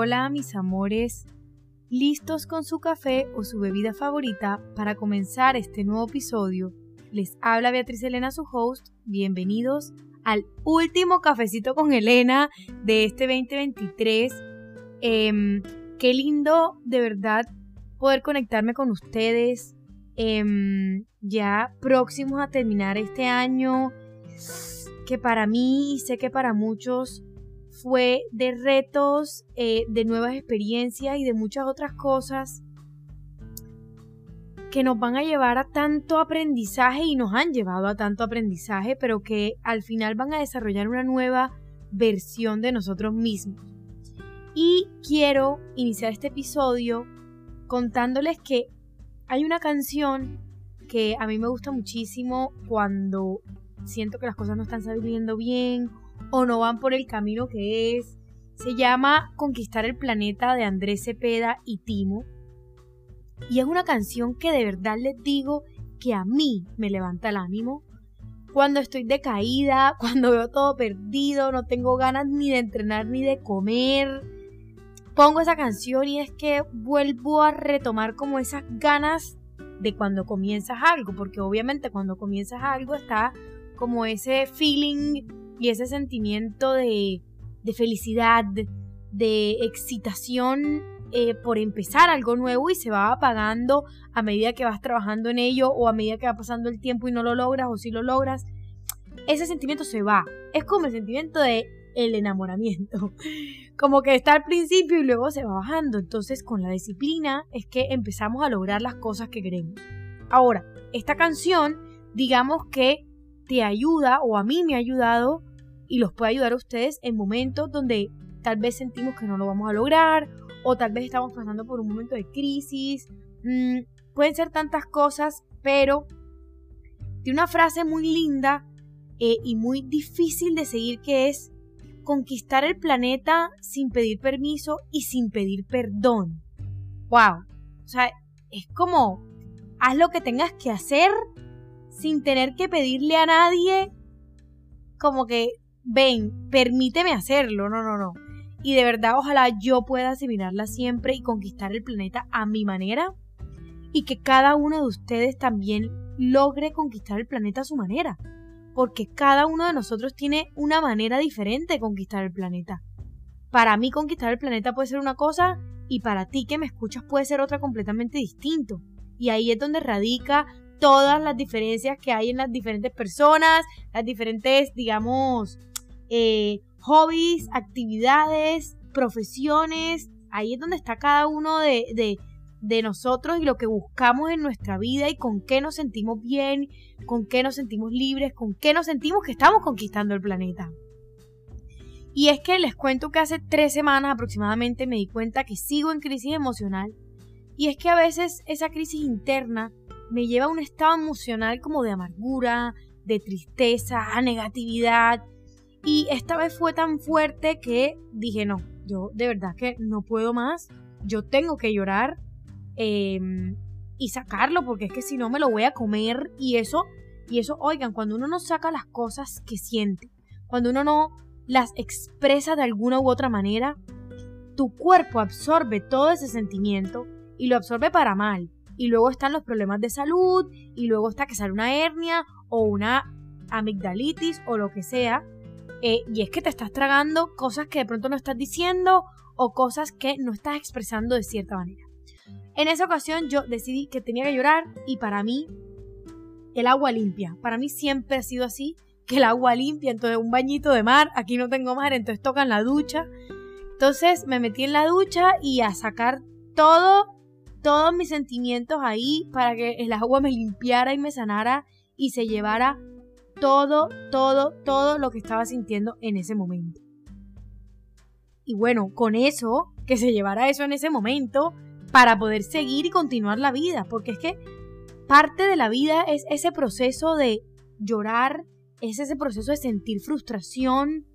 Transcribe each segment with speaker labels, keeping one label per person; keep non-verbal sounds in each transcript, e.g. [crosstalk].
Speaker 1: Hola mis amores, listos con su café o su bebida favorita para comenzar este nuevo episodio. Les habla Beatriz Elena, su host. Bienvenidos al último cafecito con Elena de este 2023. Em, qué lindo de verdad poder conectarme con ustedes. Em, ya próximos a terminar este año que para mí y sé que para muchos fue de retos, eh, de nuevas experiencias y de muchas otras cosas que nos van a llevar a tanto aprendizaje y nos han llevado a tanto aprendizaje, pero que al final van a desarrollar una nueva versión de nosotros mismos. Y quiero iniciar este episodio contándoles que hay una canción que a mí me gusta muchísimo cuando siento que las cosas no están saliendo bien o no van por el camino que es. Se llama Conquistar el Planeta de Andrés Cepeda y Timo. Y es una canción que de verdad les digo que a mí me levanta el ánimo. Cuando estoy decaída, [laughs] cuando veo todo perdido, no tengo ganas ni de entrenar ni de comer. Pongo esa canción y es que vuelvo a retomar como esas ganas de cuando comienzas algo, porque obviamente cuando comienzas algo está como ese feeling y ese sentimiento de, felicidad, de excitación eh, por empezar algo nuevo y se va apagando a medida que vas trabajando en ello o a medida que va pasando el tiempo y no lo logras o si lo logras, ese sentimiento se va. Es como el sentimiento de el enamoramiento. [laughs] Como que está al principio y luego se va bajando. Entonces, con la disciplina es que empezamos a lograr las cosas que queremos. Ahora, esta canción, digamos que te ayuda o a mí me ha ayudado y los puede ayudar a ustedes en momentos donde tal vez sentimos que no lo vamos a lograr o tal vez estamos pasando por un momento de crisis. Mm, pueden ser tantas cosas, pero tiene una frase muy linda eh, y muy difícil de seguir que es conquistar el planeta sin pedir permiso y sin pedir perdón. ¡Wow! O sea, es como, haz lo que tengas que hacer sin tener que pedirle a nadie como que ven, permíteme hacerlo, no, no, no. Y de verdad, ojalá yo pueda asimilarla siempre y conquistar el planeta a mi manera. Y que cada uno de ustedes también logre conquistar el planeta a su manera. Porque cada uno de nosotros tiene una manera diferente de conquistar el planeta. Para mí conquistar el planeta puede ser una cosa y para ti que me escuchas puede ser otra completamente distinto. Y ahí es donde radica todas las diferencias que hay en las diferentes personas, las diferentes, digamos, eh, hobbies, actividades, profesiones. Ahí es donde está cada uno de, de, de nosotros y lo que buscamos en nuestra vida y con qué nos sentimos bien, con qué nos sentimos libres, con qué nos sentimos que estamos conquistando el planeta. Y es que les cuento que hace tres semanas aproximadamente me di cuenta que sigo en crisis emocional. Y es que a veces esa crisis interna me lleva a un estado emocional como de amargura, de tristeza, negatividad, y esta vez fue tan fuerte que dije, no, yo de verdad que no puedo más, yo tengo que llorar em, y sacarlo, porque es que si no me lo voy a comer y eso, y eso, oigan, cuando uno no saca las cosas que siente, cuando uno no las expresa de alguna u otra manera, tu cuerpo absorbe todo ese sentimiento y lo absorbe para mal. Y luego están los problemas de salud, y luego está que sale una hernia o una amigdalitis o lo que sea, eh, y es que te estás tragando cosas que de pronto no estás diciendo o cosas que no estás expresando de cierta manera. En esa ocasión yo decidí que tenía que llorar y para mí el agua limpia. Para mí siempre ha sido así, que el agua limpia, entonces un bañito de mar, aquí no tengo mar, entonces toca la ducha. Entonces me metí en la ducha y a sacar todo, todos mis sentimientos ahí para que el agua me limpiara y me sanara y se llevara todo, todo, todo lo que estaba sintiendo en ese momento. Y bueno, con eso, que se llevara eso en ese momento para poder seguir y continuar la vida, porque es que parte de la vida es ese proceso de llorar, es ese proceso de sentir frustración,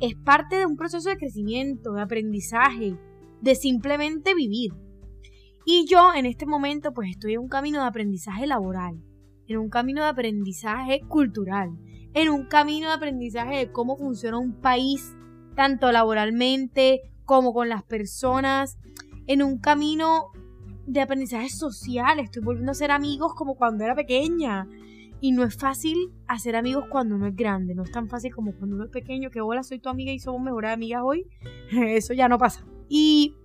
Speaker 1: es parte de un proceso de crecimiento, de aprendizaje, de simplemente vivir. Y yo en este momento pues estoy en un camino de aprendizaje laboral en un camino de aprendizaje cultural, en un camino de aprendizaje de cómo funciona un país, tanto laboralmente como con las personas, en un camino de aprendizaje social. Estoy volviendo a ser amigos como cuando era pequeña. Y no es fácil hacer amigos cuando uno es grande. No es tan fácil como cuando uno es pequeño, que hola, soy tu amiga y somos mejores amigas hoy. [laughs] Eso ya no pasa. Y,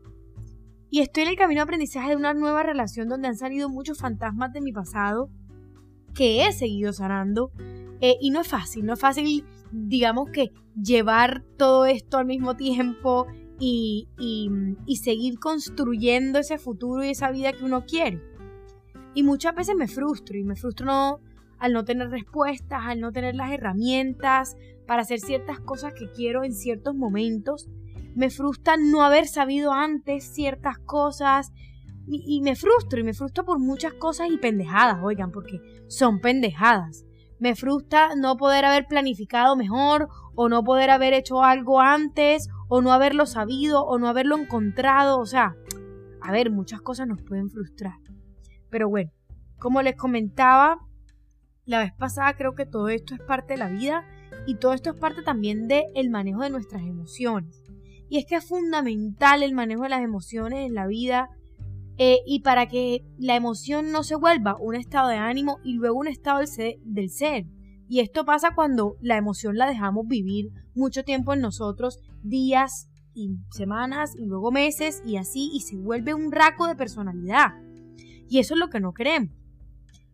Speaker 1: y estoy en el camino de aprendizaje de una nueva relación donde han salido muchos fantasmas de mi pasado que he seguido sanando. Eh, y no es fácil, no es fácil, digamos que llevar todo esto al mismo tiempo y, y, seguir construyendo ese futuro y esa vida que uno quiere. Y muchas veces me frustro y me frustro al no tener respuestas, al no tener las herramientas para hacer ciertas cosas que quiero en ciertos momentos. Me frustra no haber sabido antes ciertas cosas y, me frustro y me frustro por muchas cosas y pendejadas, oigan, porque son pendejadas. Me frustra no poder haber planificado mejor o no poder haber hecho algo antes o no haberlo sabido o no haberlo encontrado. O sea, a ver, muchas cosas nos pueden frustrar. Pero bueno, como les comentaba la vez pasada, creo que todo esto es parte de la vida y todo esto es parte también del el manejo de nuestras emociones. Y es que es fundamental el manejo de las emociones en la vida eh, y para que la emoción no se vuelva un estado de ánimo y luego un estado del ser. Y esto pasa cuando la emoción la dejamos vivir mucho tiempo en nosotros, días y semanas y luego meses y así, y se vuelve un raco de personalidad. Y eso es lo que no queremos.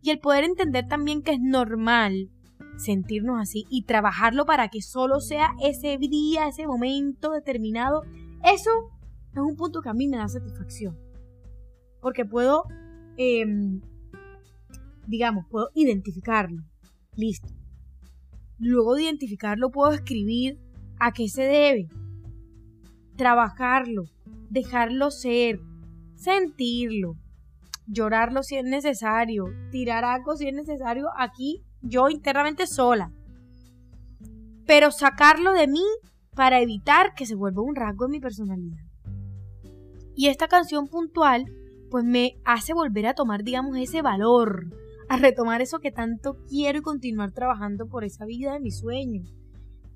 Speaker 1: Y el poder entender también que es normal sentirnos así y trabajarlo para que solo sea ese día, ese momento determinado, eso es un punto que a mí me da satisfacción porque puedo, em, digamos, puedo identificarlo. Listo. Luego de identificarlo puedo escribir a qué se debe, trabajarlo, dejarlo ser, sentirlo, llorarlo si es necesario, tirar algo si es necesario aquí yo internamente sola. Pero sacarlo de mí para evitar que se vuelva un rasgo en mi personalidad. Y esta canción puntual pues me hace volver a tomar, digamos, ese valor, a retomar eso que tanto quiero y continuar trabajando por esa vida de mis sueños.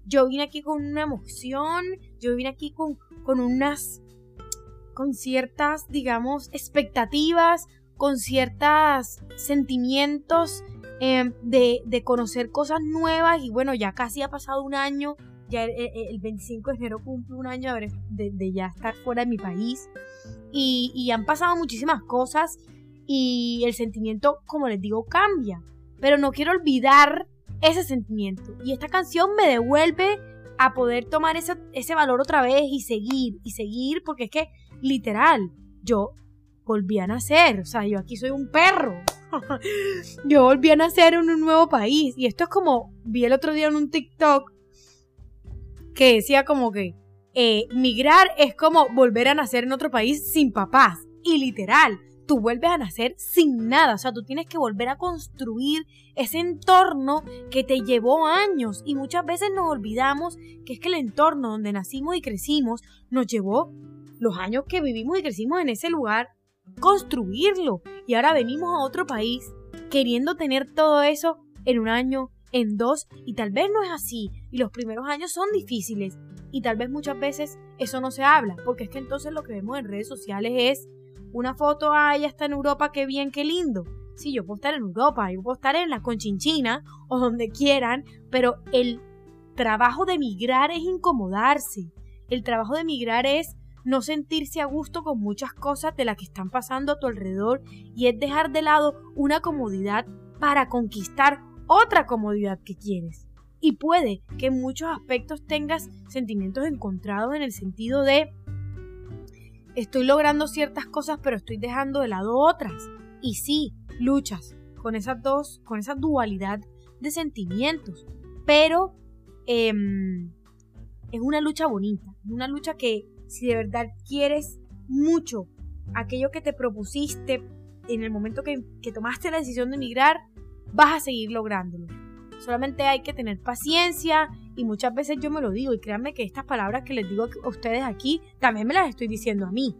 Speaker 1: Yo vine aquí con una emoción, yo vine aquí con, con unas, con ciertas, digamos, expectativas, con ciertos sentimientos em, de, de conocer cosas nuevas y bueno, ya casi ha pasado un año ya el, 25 de enero cumple un año de, ya estar fuera de mi país. Y, han pasado muchísimas cosas y el sentimiento, como les digo, cambia. Pero no quiero olvidar ese sentimiento. Y esta canción me devuelve a poder tomar ese, ese valor otra vez y seguir, y seguir, porque es que, literal, yo volví a nacer. O sea, yo aquí soy un perro. [laughs] yo volví a nacer en un nuevo país. Y esto es como, vi el otro día en un TikTok que decía como que eh, migrar es como volver a nacer en otro país sin papás. Y literal, tú vuelves a nacer sin nada. O sea, tú tienes que volver a construir ese entorno que te llevó años. Y muchas veces nos olvidamos que es que el entorno donde nacimos y crecimos nos llevó los años que vivimos y crecimos en ese lugar, construirlo. Y ahora venimos a otro país queriendo tener todo eso en un año, en dos y tal vez no es así y los primeros años son difíciles y tal vez muchas veces eso no se habla porque es que entonces lo que vemos en redes sociales es una foto, ah, ella está en Europa, qué bien, qué lindo. Sí, yo puedo estar en Europa, yo puedo estar en la Conchinchina o donde quieran, pero el trabajo de migrar es incomodarse. El trabajo de migrar es no sentirse a gusto con muchas cosas de las que están pasando a tu alrededor y es dejar de lado una comodidad para conquistar otra comodidad que quieres. Y puede que en muchos aspectos tengas sentimientos encontrados en el sentido de estoy logrando ciertas cosas pero estoy dejando de lado otras. Y sí, luchas con esas dos, con esa dualidad de sentimientos. Pero em, es una lucha bonita, una lucha que si de verdad quieres mucho aquello que te propusiste en el momento que tomaste la decisión de emigrar, vas a seguir lográndolo. Solamente hay que tener paciencia y muchas veces yo me lo digo y créanme que estas palabras que les digo a ustedes aquí también me las estoy diciendo a mí.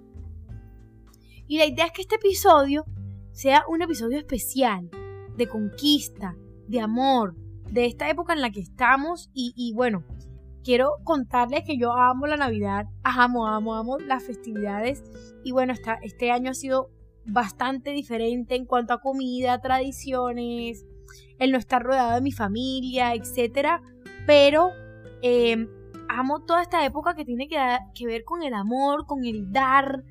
Speaker 1: Y la idea es que este episodio sea un episodio especial de conquista, de amor, de esta época en la que estamos y, bueno, quiero contarles que yo amo la Navidad, amo, amo, amo las festividades y bueno, este año ha sido bastante diferente en cuanto a comida, tradiciones, el no estar rodeado de mi familia, etcétera, pero em, amo toda esta época que tiene que ver con el amor, con el dar,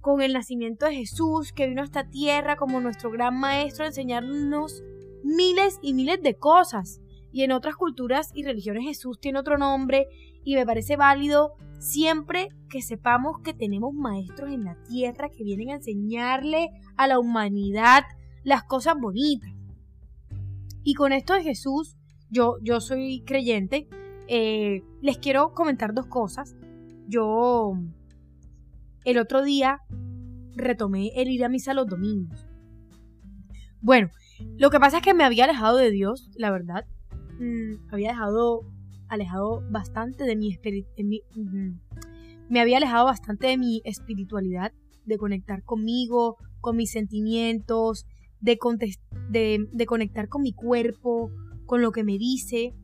Speaker 1: con el nacimiento de Jesús, que vino a esta tierra como nuestro gran maestro a enseñarnos miles y miles de cosas. Y en otras culturas y religiones Jesús tiene otro nombre y me parece válido siempre que sepamos que tenemos maestros en la tierra que vienen a enseñarle a la humanidad las cosas bonitas. Y con esto de Jesús, yo, yo soy creyente, eh, les quiero comentar dos cosas. Yo el otro día retomé el ir a misa los domingos. Bueno, lo que pasa es que me había alejado de Dios, la verdad. Mm, había dejado alejado bastante de mi, me había alejado bastante de mi espiritualidad, de conectar conmigo, con mis sentimientos, de, de, conectar con mi cuerpo, con lo que me dice.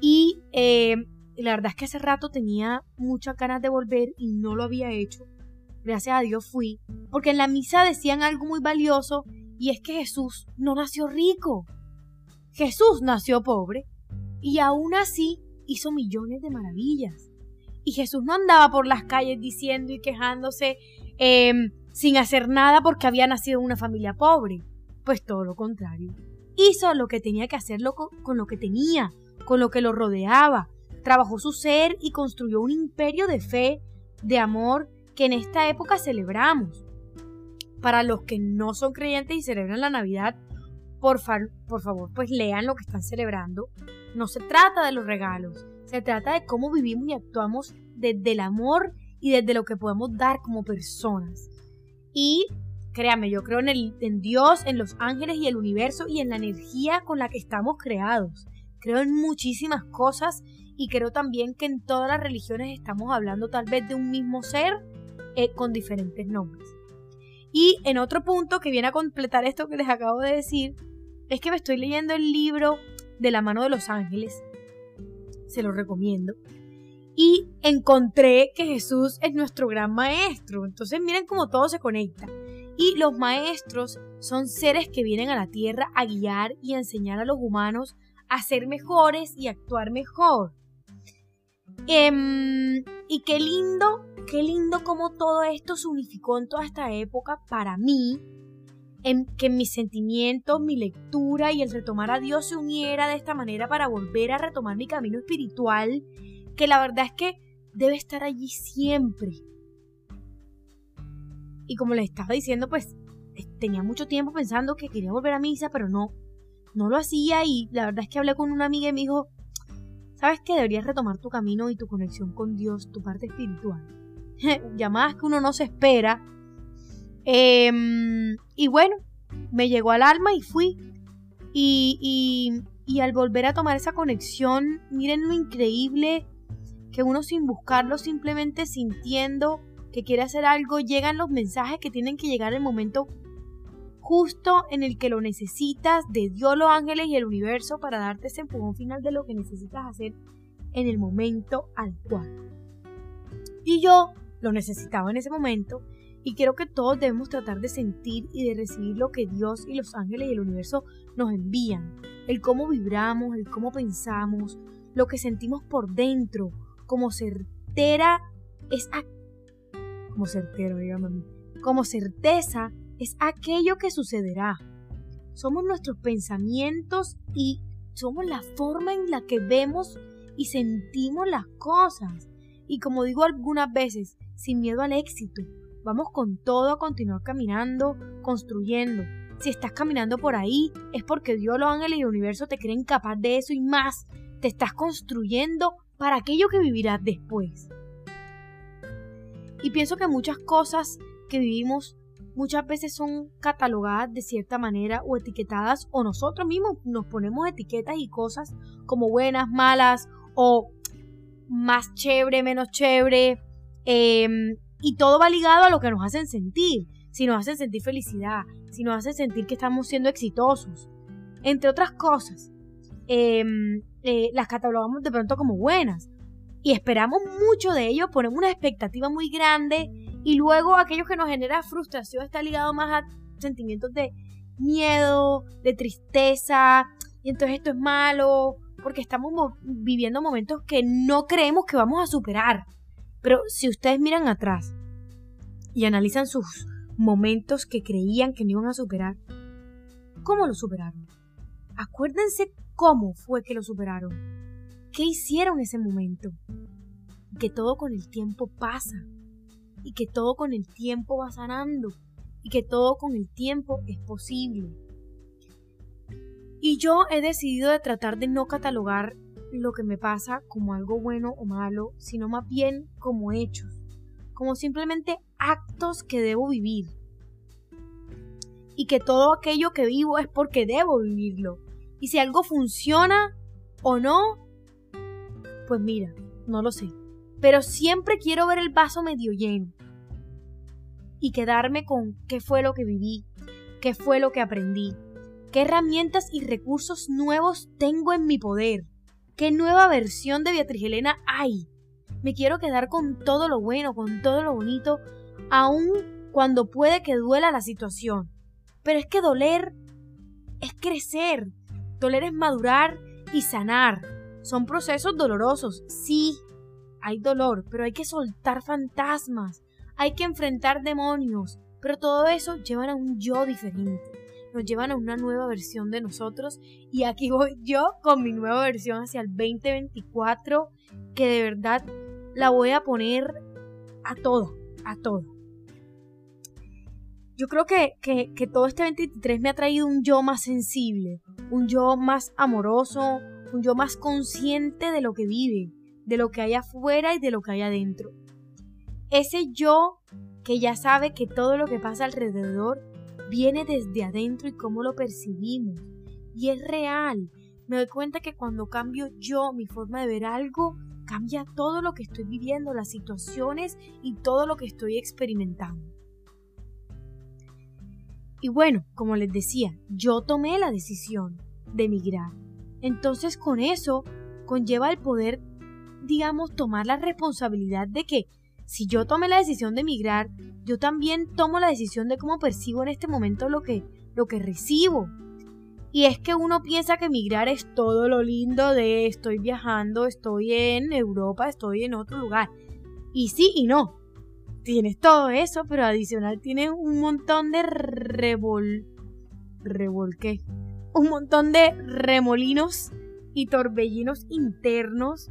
Speaker 1: Y eh, la verdad es que hace rato tenía muchas ganas de volver y no lo había hecho. Gracias a Dios fui. Porque en la misa decían algo muy valioso y es que Jesús no nació rico. Jesús nació pobre y aún así hizo millones de maravillas. Y Jesús no andaba por las calles diciendo y quejándose em, sin hacer nada porque había nacido en una familia pobre. Pues todo lo contrario. Hizo lo que tenía que hacerlo con lo que tenía, con lo que lo rodeaba. Trabajó su ser y construyó un imperio de fe, de amor, que en esta época celebramos. Para los que no son creyentes y celebran la Navidad, por, por favor, pues lean lo que están celebrando. No se trata de los regalos, se trata de cómo vivimos y actuamos desde el amor y desde lo que podemos dar como personas. Y créame, yo creo en, Dios, en los ángeles y el universo y en la energía con la que estamos creados. Creo en muchísimas cosas y creo también que en todas las religiones estamos hablando tal vez de un mismo ser eh, con diferentes nombres. Y en otro punto que viene a completar esto que les acabo de decir, es que me estoy leyendo el libro de la mano de los ángeles. Se lo recomiendo. Y encontré que Jesús es nuestro gran maestro. Entonces miren cómo todo se conecta. Y los maestros son seres que vienen a la tierra a guiar y a enseñar a los humanos a ser mejores y actuar mejor. Em, y qué lindo, qué lindo cómo todo esto se unificó en toda esta época para mí, en que mis sentimientos, mi lectura y el retomar a Dios se uniera de esta manera para volver a retomar mi camino espiritual, que la verdad es que debe estar allí siempre. Y como les estaba diciendo, pues tenía mucho tiempo pensando que quería volver a misa, pero no, no lo hacía y la verdad es que hablé con una amiga y me dijo, ¿sabes que deberías retomar tu camino y tu conexión con Dios, tu parte espiritual? [laughs] Llamadas que uno no se espera. Em, y bueno, me llegó al alma y fui. Y, y, y al volver a tomar esa conexión, miren lo increíble que uno sin buscarlo, simplemente sintiendo que quiere hacer algo, llegan los mensajes que tienen que llegar en el momento justo en el que lo necesitas de Dios, los ángeles y el universo para darte ese empujón final de lo que necesitas hacer en el momento al cual. Y yo lo necesitaba en ese momento y creo que todos debemos tratar de sentir y de recibir lo que Dios y los ángeles y el universo nos envían. El cómo vibramos, el cómo pensamos, lo que sentimos por dentro, como certera es como certeza es aquello que sucederá. Somos nuestros pensamientos y somos la forma en la que vemos y sentimos las cosas. Y como digo algunas veces, sin miedo al éxito, vamos con todo a continuar caminando, construyendo. Si estás caminando por ahí, es porque Dios, los ángeles y el universo te creen capaz de eso y más. Te estás construyendo para aquello que vivirás después. Y pienso que muchas cosas que vivimos muchas veces son catalogadas de cierta manera o etiquetadas o nosotros mismos nos ponemos etiquetas y cosas como buenas, malas o más chévere, menos chévere em, y todo va ligado a lo que nos hacen sentir, si nos hacen sentir felicidad, si nos hacen sentir que estamos siendo exitosos, entre otras cosas. Em, eh, las catalogamos de pronto como buenas. Y esperamos mucho de ello, ponemos una expectativa muy grande y luego aquello que nos genera frustración está ligado más a sentimientos de miedo, de tristeza, y entonces esto es malo, porque estamos viviendo momentos que no creemos que vamos a superar. Pero si ustedes miran atrás y analizan sus momentos que creían que no iban a superar, ¿cómo lo superaron? Acuérdense cómo fue que lo superaron. ¿Qué hicieron ese momento? Que todo con el tiempo pasa y que todo con el tiempo va sanando y que todo con el tiempo es posible. Y yo he decidido de tratar de no catalogar lo que me pasa como algo bueno o malo, sino más bien como hechos, como simplemente actos que debo vivir. Y que todo aquello que vivo es porque debo vivirlo. Y si algo funciona o no, pues mira, no lo sé. Pero siempre quiero ver el vaso medio lleno. Y quedarme con qué fue lo que viví, qué fue lo que aprendí, qué herramientas y recursos nuevos tengo en mi poder ¿Qué nueva versión de Beatriz Helena hay? Me quiero quedar con todo lo bueno, con todo lo bonito, aun cuando puede que duela la situación. Pero es que doler es crecer, doler es madurar y sanar. Son procesos dolorosos, sí, hay dolor, pero hay que soltar fantasmas, hay que enfrentar demonios, pero todo eso lleva a un yo diferente nos llevan a una nueva versión de nosotros y aquí voy yo con mi nueva versión hacia el 2024 que de verdad la voy a poner a todo, a todo. Yo creo que, que, que todo este 23 me ha traído un yo más sensible, un yo más amoroso, un yo más consciente de lo que vive, de lo que hay afuera y de lo que hay adentro. Ese yo que ya sabe que todo lo que pasa alrededor viene desde adentro y cómo lo percibimos. Y es real. Me doy cuenta que cuando cambio yo mi forma de ver algo, cambia todo lo que estoy viviendo, las situaciones y todo lo que estoy experimentando. Y bueno, como les decía, yo tomé la decisión de emigrar. Entonces con eso conlleva el poder, digamos, tomar la responsabilidad de que si yo tomé la decisión de emigrar, yo también tomo la decisión de cómo percibo en este momento lo que, lo que recibo. Y es que uno piensa que emigrar es todo lo lindo de estoy viajando, estoy en Europa, estoy en otro lugar. Y sí y no. Tienes todo eso, pero adicional tienes un montón de revol... ¿Revolqué? Un montón de remolinos y torbellinos internos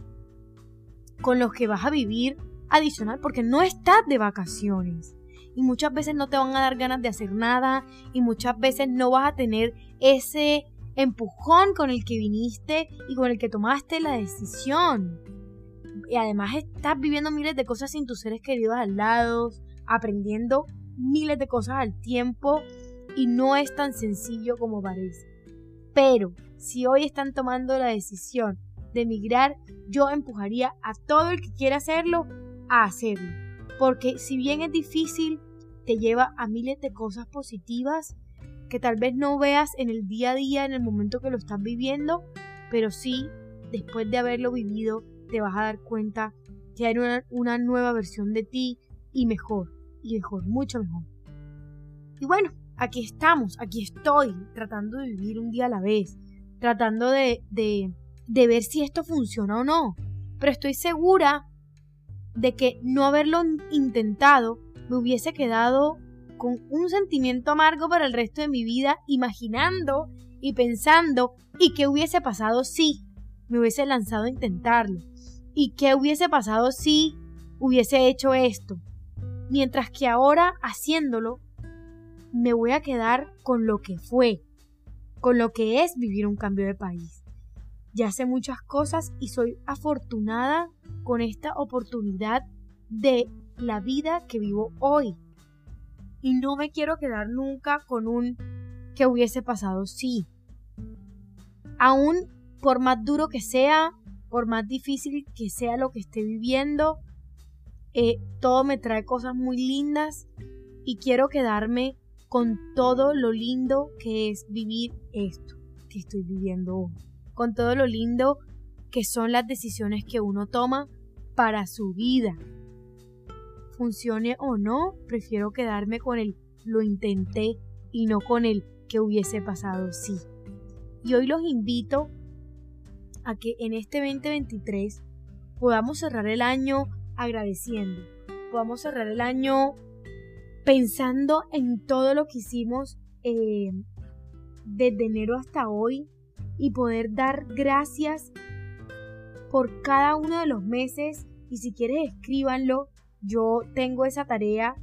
Speaker 1: con los que vas a vivir adicional porque no estás de vacaciones. Y muchas veces no te van a dar ganas de hacer nada y muchas veces no vas a tener ese empujón con el que viniste y con el que tomaste la decisión. Y además estás viviendo miles de cosas sin tus seres queridos al lado, aprendiendo miles de cosas al tiempo y no es tan sencillo como parece. Pero si hoy están tomando la decisión de emigrar, yo empujaría a todo el que quiera hacerlo a hacerlo. Porque si bien es difícil, te lleva a miles de cosas positivas que tal vez no veas en el día a día, en el momento que lo estás viviendo, pero sí, después de haberlo vivido, te vas a dar cuenta que hay una, una nueva versión de ti y mejor, y mejor, mucho mejor. Y bueno, aquí estamos, aquí estoy, tratando de vivir un día a la vez, tratando de, de, de ver si esto funciona o no. Pero estoy segura de que no haberlo intentado me hubiese quedado con un sentimiento amargo para el resto de mi vida, imaginando y pensando, ¿y qué hubiese pasado si me hubiese lanzado a intentarlo? ¿Y qué hubiese pasado si hubiese hecho esto? Mientras que ahora, haciéndolo, me voy a quedar con lo que fue, con lo que es vivir un cambio de país. Ya sé muchas cosas y soy afortunada con esta oportunidad de la vida que vivo hoy. Y no me quiero quedar nunca con un que hubiese pasado sí. Aún por más duro que sea, por más difícil que sea lo que esté viviendo, eh, todo me trae cosas muy lindas y quiero quedarme con todo lo lindo que es vivir esto que estoy viviendo hoy. Con todo lo lindo que son las decisiones que uno toma para su vida. Funcione o no, prefiero quedarme con el lo intenté y no con el que hubiese pasado sí. Y hoy los invito a que en este 2023 podamos cerrar el año agradeciendo, podamos cerrar el año pensando en todo lo que hicimos eh, desde enero hasta hoy y poder dar gracias por cada uno de los meses y si quieres escríbanlo. Yo tengo esa tarea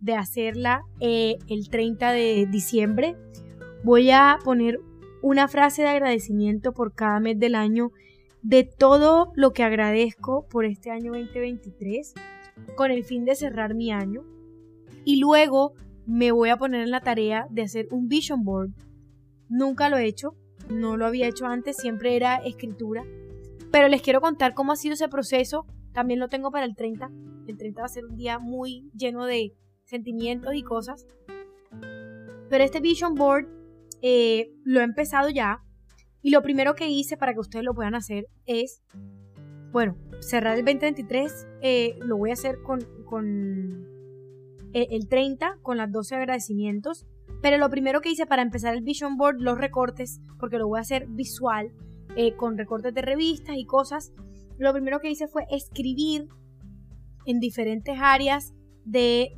Speaker 1: de hacerla eh, el 30 de diciembre. Voy a poner una frase de agradecimiento por cada mes del año de todo lo que agradezco por este año 2023 con el fin de cerrar mi año. Y luego me voy a poner en la tarea de hacer un vision board. Nunca lo he hecho, no lo había hecho antes, siempre era escritura. Pero les quiero contar cómo ha sido ese proceso. También lo tengo para el 30. El 30 va a ser un día muy lleno de sentimientos y cosas. Pero este vision board eh, lo he empezado ya. Y lo primero que hice para que ustedes lo puedan hacer es, bueno, cerrar el 2023. Eh, lo voy a hacer con, con eh, el 30, con las 12 agradecimientos. Pero lo primero que hice para empezar el vision board, los recortes, porque lo voy a hacer visual, con recortes de revistas y cosas. Lo primero que hice fue escribir en diferentes áreas de,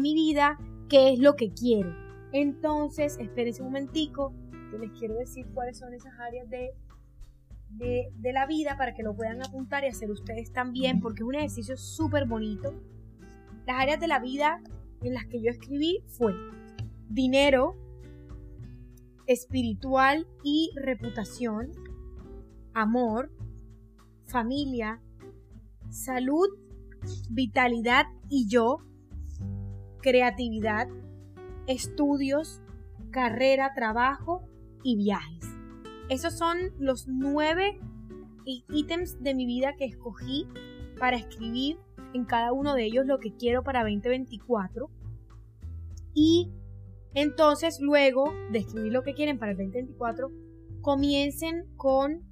Speaker 1: mi vida, qué es lo que quiero. Entonces, espérense un momentico, que les quiero decir cuáles son esas áreas de, la vida para que lo puedan apuntar y hacer ustedes también, porque es un ejercicio súper bonito. Las áreas de la vida en las que yo escribí fue dinero, espiritual y reputación, amor, familia, salud, vitalidad y yo, creatividad, estudios, carrera, trabajo y viajes. Esos son los nueve ítems de mi vida que escogí para escribir en cada uno de ellos lo que quiero para 2024. Y entonces luego de escribir lo que quieren para el 2024, comiencen con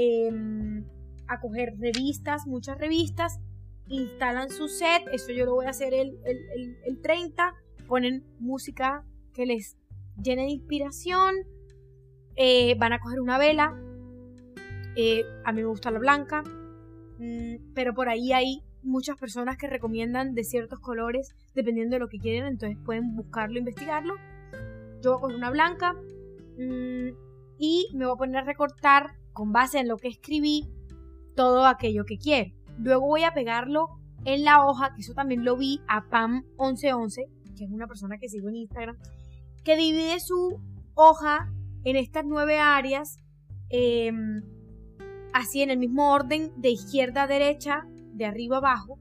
Speaker 1: em, a coger revistas, muchas revistas, instalan su set, eso yo lo voy a hacer el, 30, ponen música que les llene de inspiración, eh, van a coger una vela, eh, a mí me gusta la blanca, mm, pero por ahí hay muchas personas que recomiendan de ciertos colores dependiendo de lo que quieren, entonces pueden buscarlo, investigarlo. Yo voy a coger una blanca mm, y me voy a poner a recortar con base en lo que escribí todo aquello que quiero. Luego voy a pegarlo en la hoja, que eso también lo vi a Pam1111, que es una persona que sigo en Instagram, que divide su hoja en estas nueve áreas, em, así en el mismo orden, de izquierda a derecha, de arriba a abajo,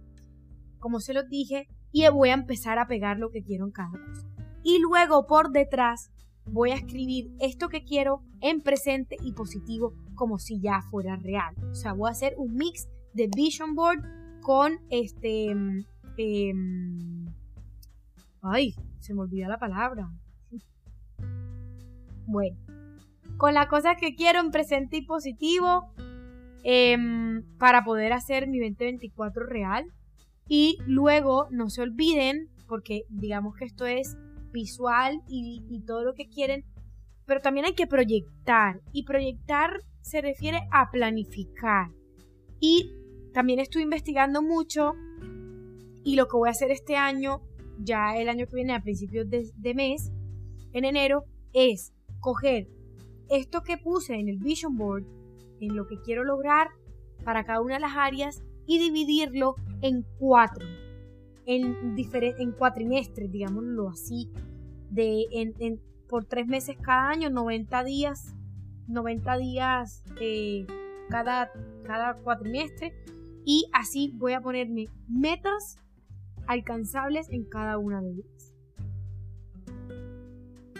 Speaker 1: como se los dije, y voy a empezar a pegar lo que quiero en cada cosa. Y luego por detrás voy a escribir esto que quiero en presente y positivo como si ya fuera real. O sea, voy a hacer un mix de Vision Board con este... Em, ay, se me olvida la palabra. [laughs] Bueno, con las cosas que quiero en presente y positivo em, para poder hacer mi 2024 real. Y luego no se olviden, porque digamos que esto es visual y, todo lo que quieren, pero también hay que proyectar. Y proyectar se refiere a planificar. Y también estoy investigando mucho y lo que voy a hacer este año, ya el año que viene a principios de, mes, en enero, es coger esto que puse en el vision board, en lo que quiero lograr para cada una de las áreas y dividirlo en cuatro, en, en cuatrimestres, digámoslo así, de, en, por tres meses cada año, 90 días, 90 días eh, cada, cada cuatrimestre y así voy a ponerme metas alcanzables en cada una de ellas.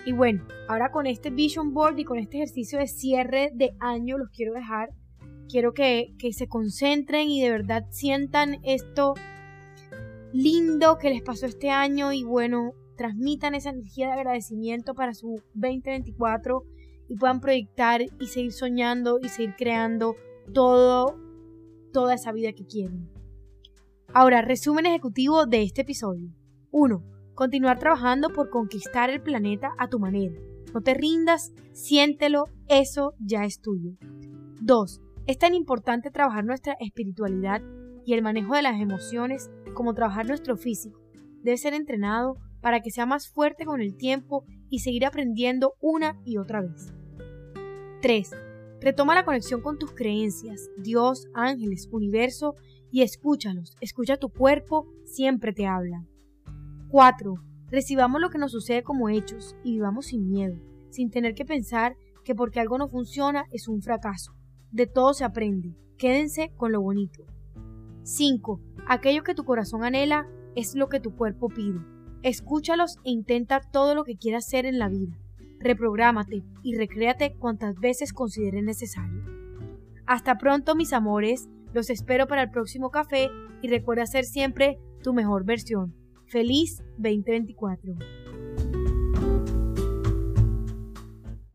Speaker 1: Y bueno, ahora con este vision board y con este ejercicio de cierre de año los quiero dejar. Quiero que, que se concentren y de verdad sientan esto lindo que les pasó este año y bueno, transmitan esa energía de agradecimiento para su 2024 y puedan proyectar y seguir soñando y seguir creando todo, toda esa vida que quieren. Ahora, resumen ejecutivo de este episodio. 1. Continuar trabajando por conquistar el planeta a tu manera. No te rindas, siéntelo, eso ya es tuyo. 2. Es tan importante trabajar nuestra espiritualidad y el manejo de las emociones como trabajar nuestro físico. Debe ser entrenado para que sea más fuerte con el tiempo y seguir aprendiendo una y otra vez. 3. Retoma la conexión con tus creencias, Dios, ángeles, universo y escúchalos. Escucha tu cuerpo, siempre te habla. 4. Recibamos lo que nos sucede como hechos y vivamos sin miedo, sin tener que pensar que porque algo no funciona es un fracaso. De todo se aprende. Quédense con lo bonito. 5. Aquello que tu corazón anhela es lo que tu cuerpo pide. Escúchalos e intenta todo lo que quieras hacer en la vida. Reprográmate y recréate cuantas veces consideres necesario. Hasta pronto, mis amores. Los espero para el próximo café y recuerda ser siempre tu mejor versión. Feliz 2024.